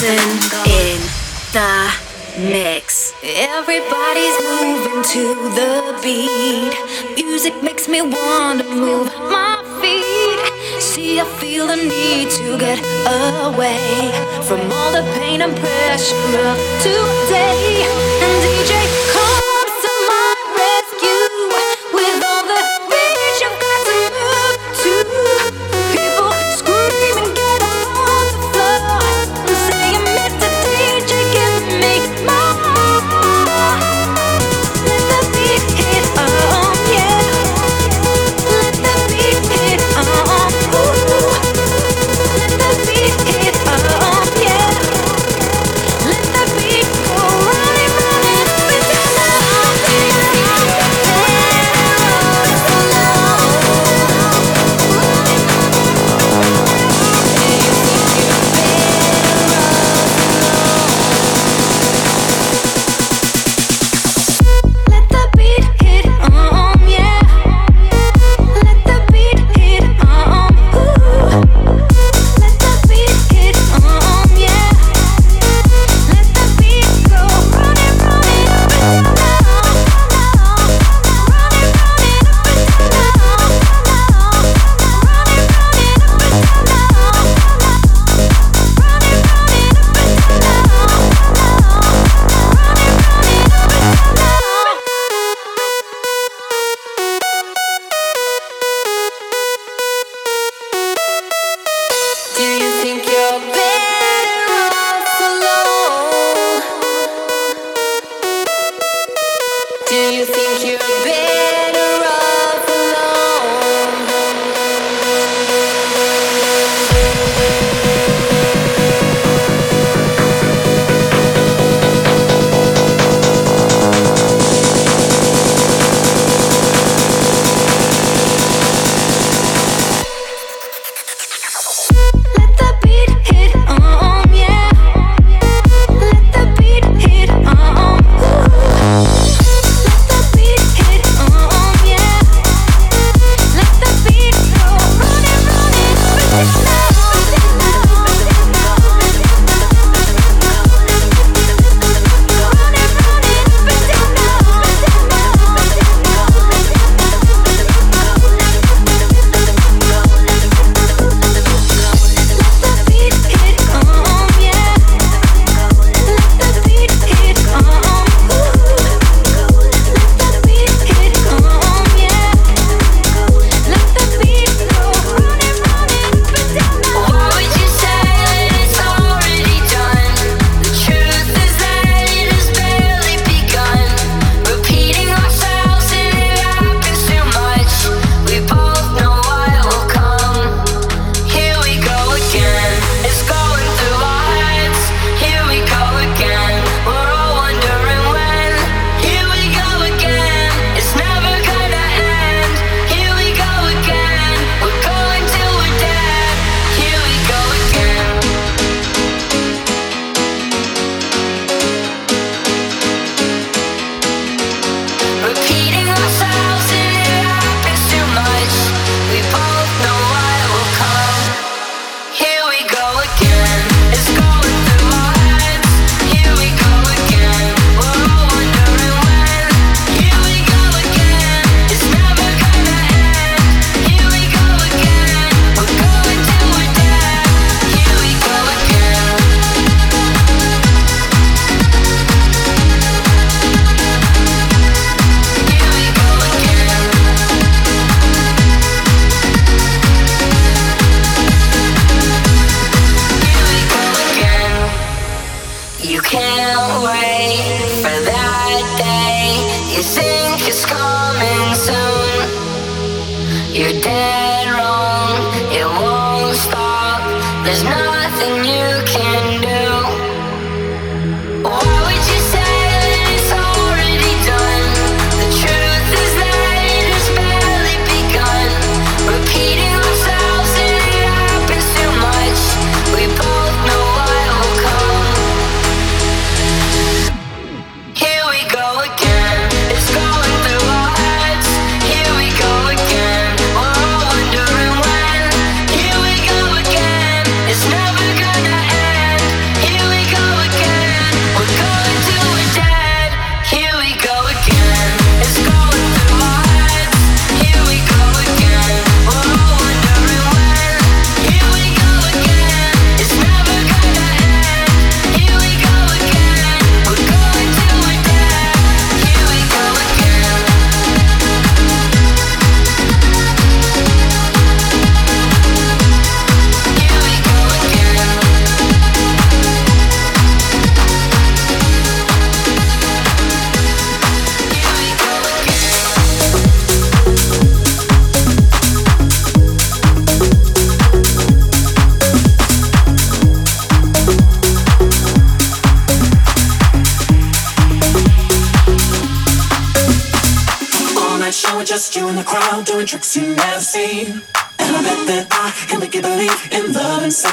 In the mix. Everybody's moving to the beat. Music makes me wanna move my feet. See, I feel the need to get away from all the pain and pressure of today. And DJ.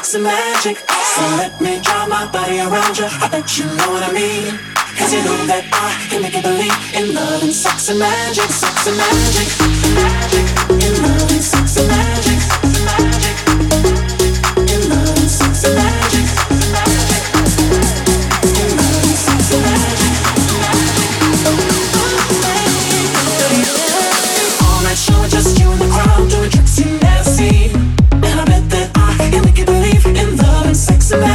like some magic. So let me draw my body around you. I bet you know what I mean. Cause you know that I can make you believe in love and sex and magic, sex and magic, magic, in love and sex and magic, magic, in love and sex and magic. It's about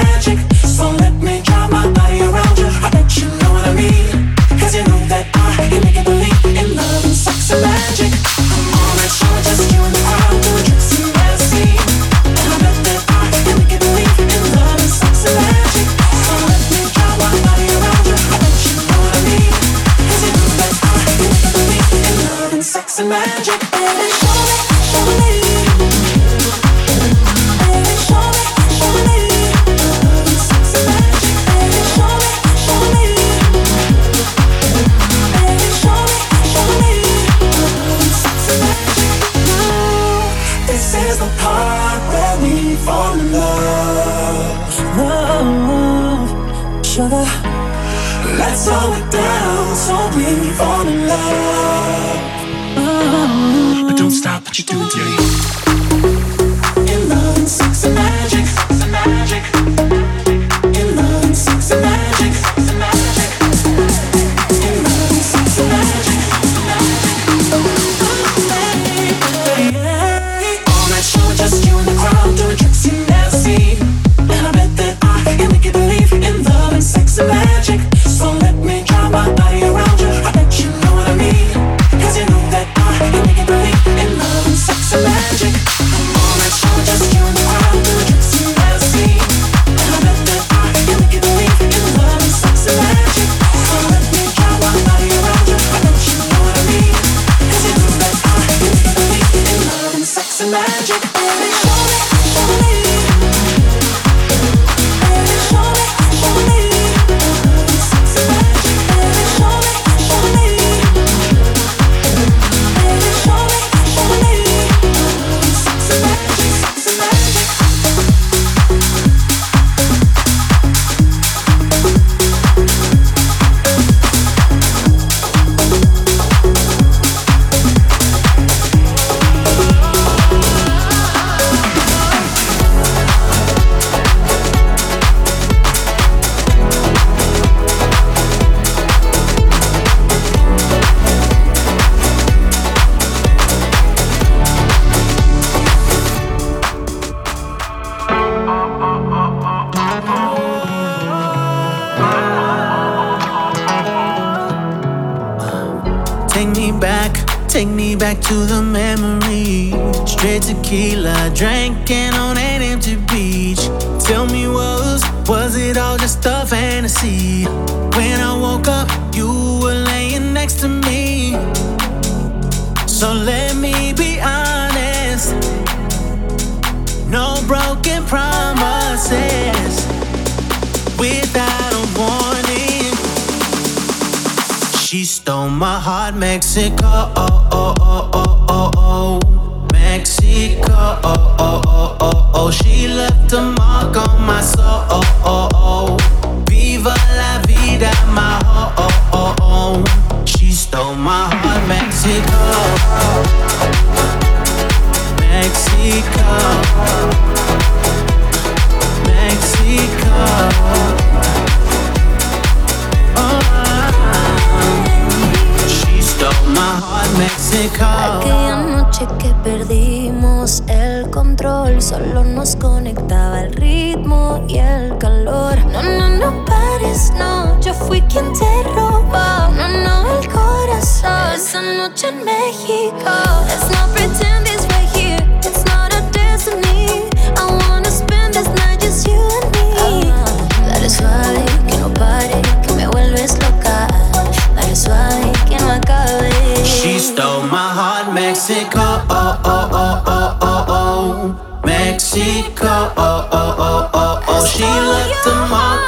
to the memory. Straight tequila, drinking on an empty beach. Tell me, was was it all just a fantasy? When I woke up, you were laying next to me. So let me be honest. No broken promises. Without She stole my heart, Mexico. Oh, oh, oh, oh, oh, oh. Mexico. Oh, oh, oh, oh, oh. She left a mark on my soul. Oh, oh, oh. Viva la vida, my oh, oh, oh, oh. She stole my heart, Mexico. Mexico. Mexico. Aquella noche que perdimos el control, solo nos conectaba el ritmo y el calor. No, no, no pares, no, yo fui quien te robó. No, no, el corazón. Esa noche en México, let's not pretend. Mexico, oh, oh, oh, oh, oh, oh. Mexico, oh, oh, oh, oh, oh. She left the all.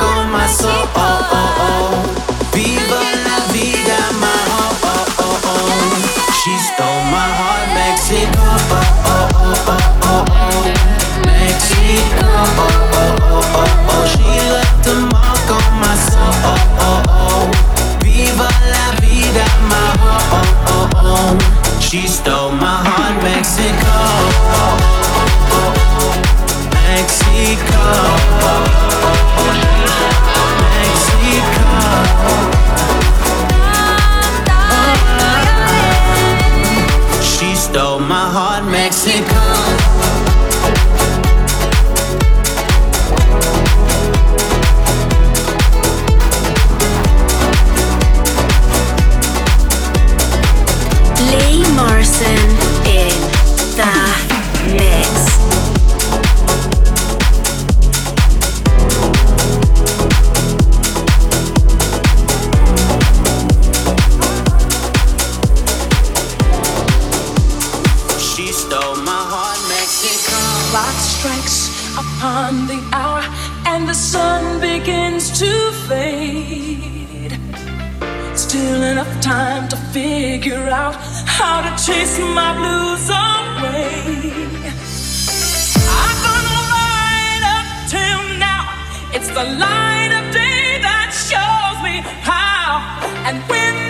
six upon the hour, and the sun begins to fade. Still enough time to figure out how to chase my blues away. I've gone right up till now. It's the light of day that shows me how and when.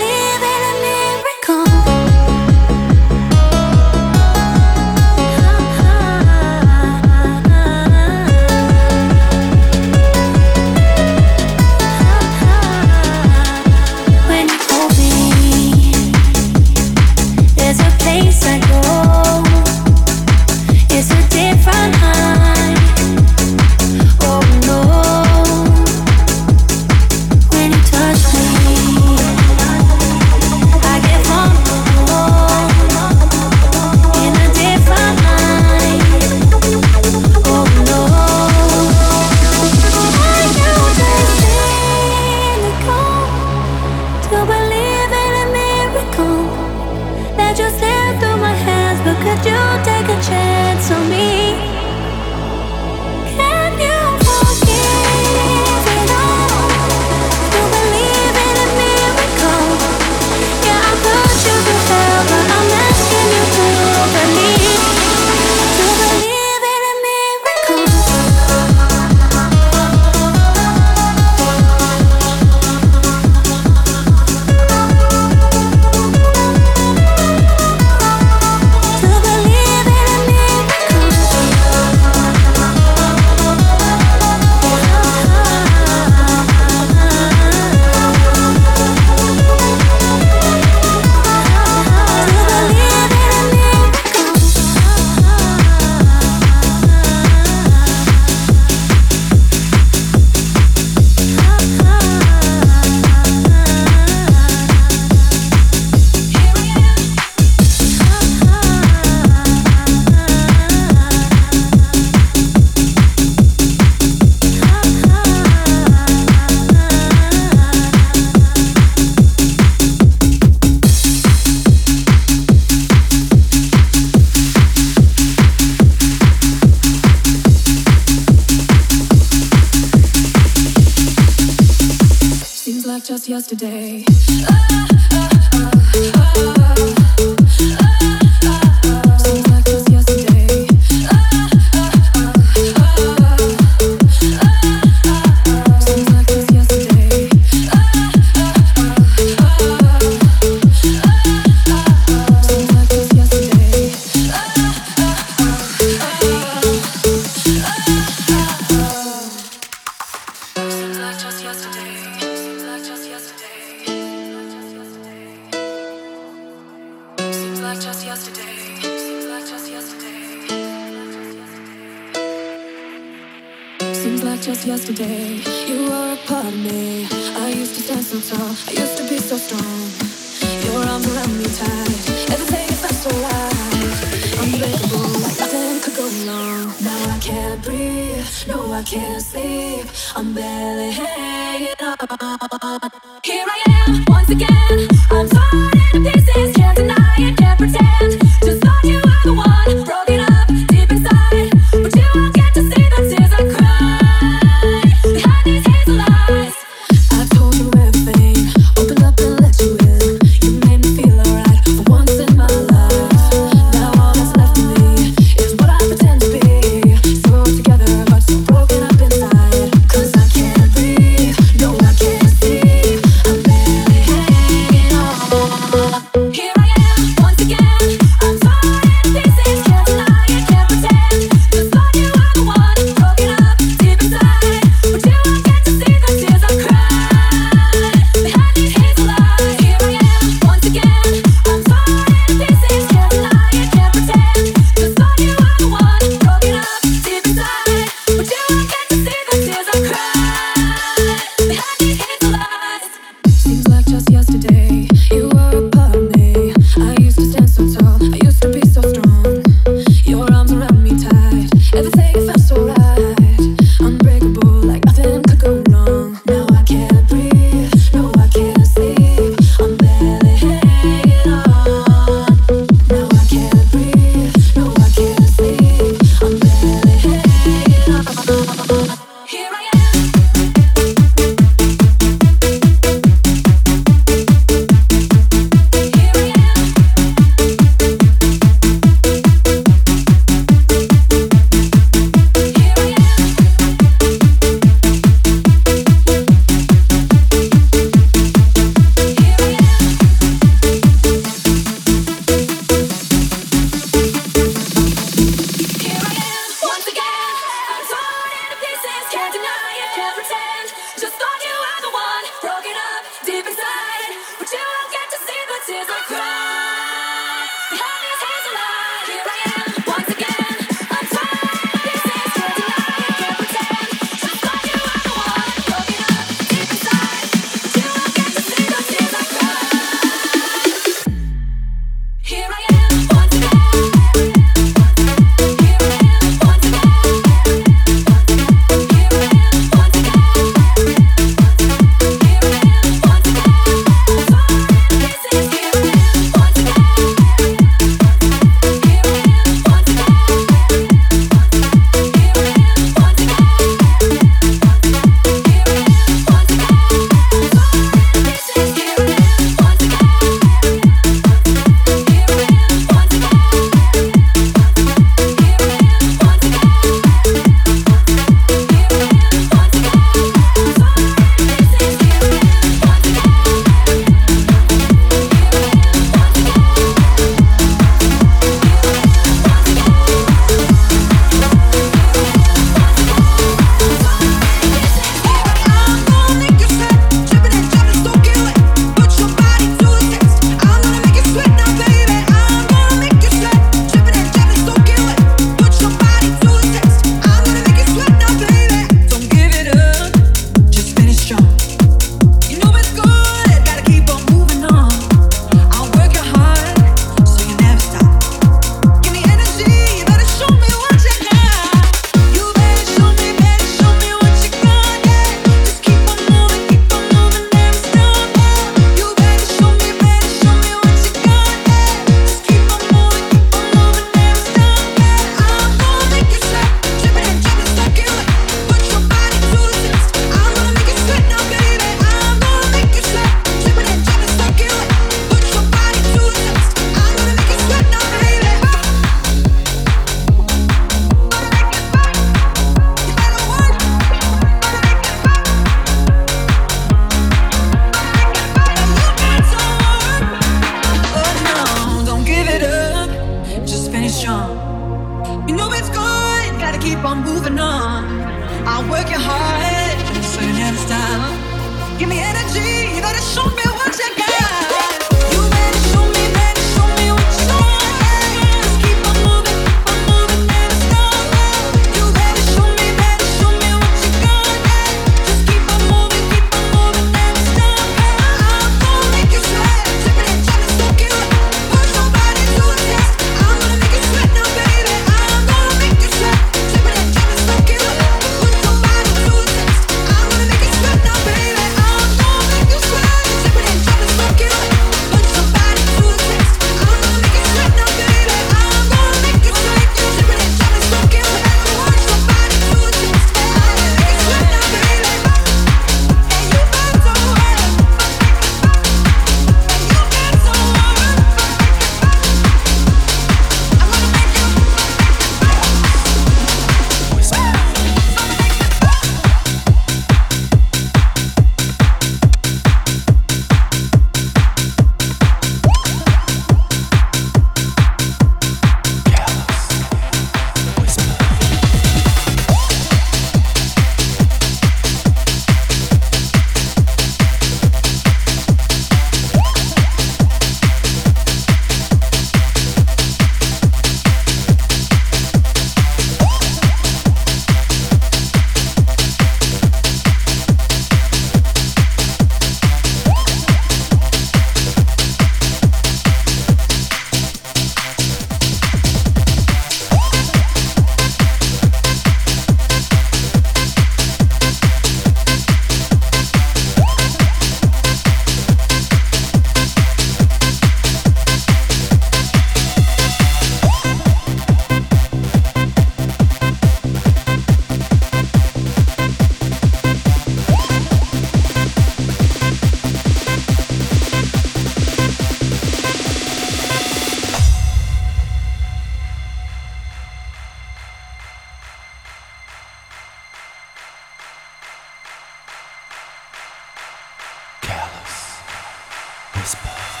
Sports.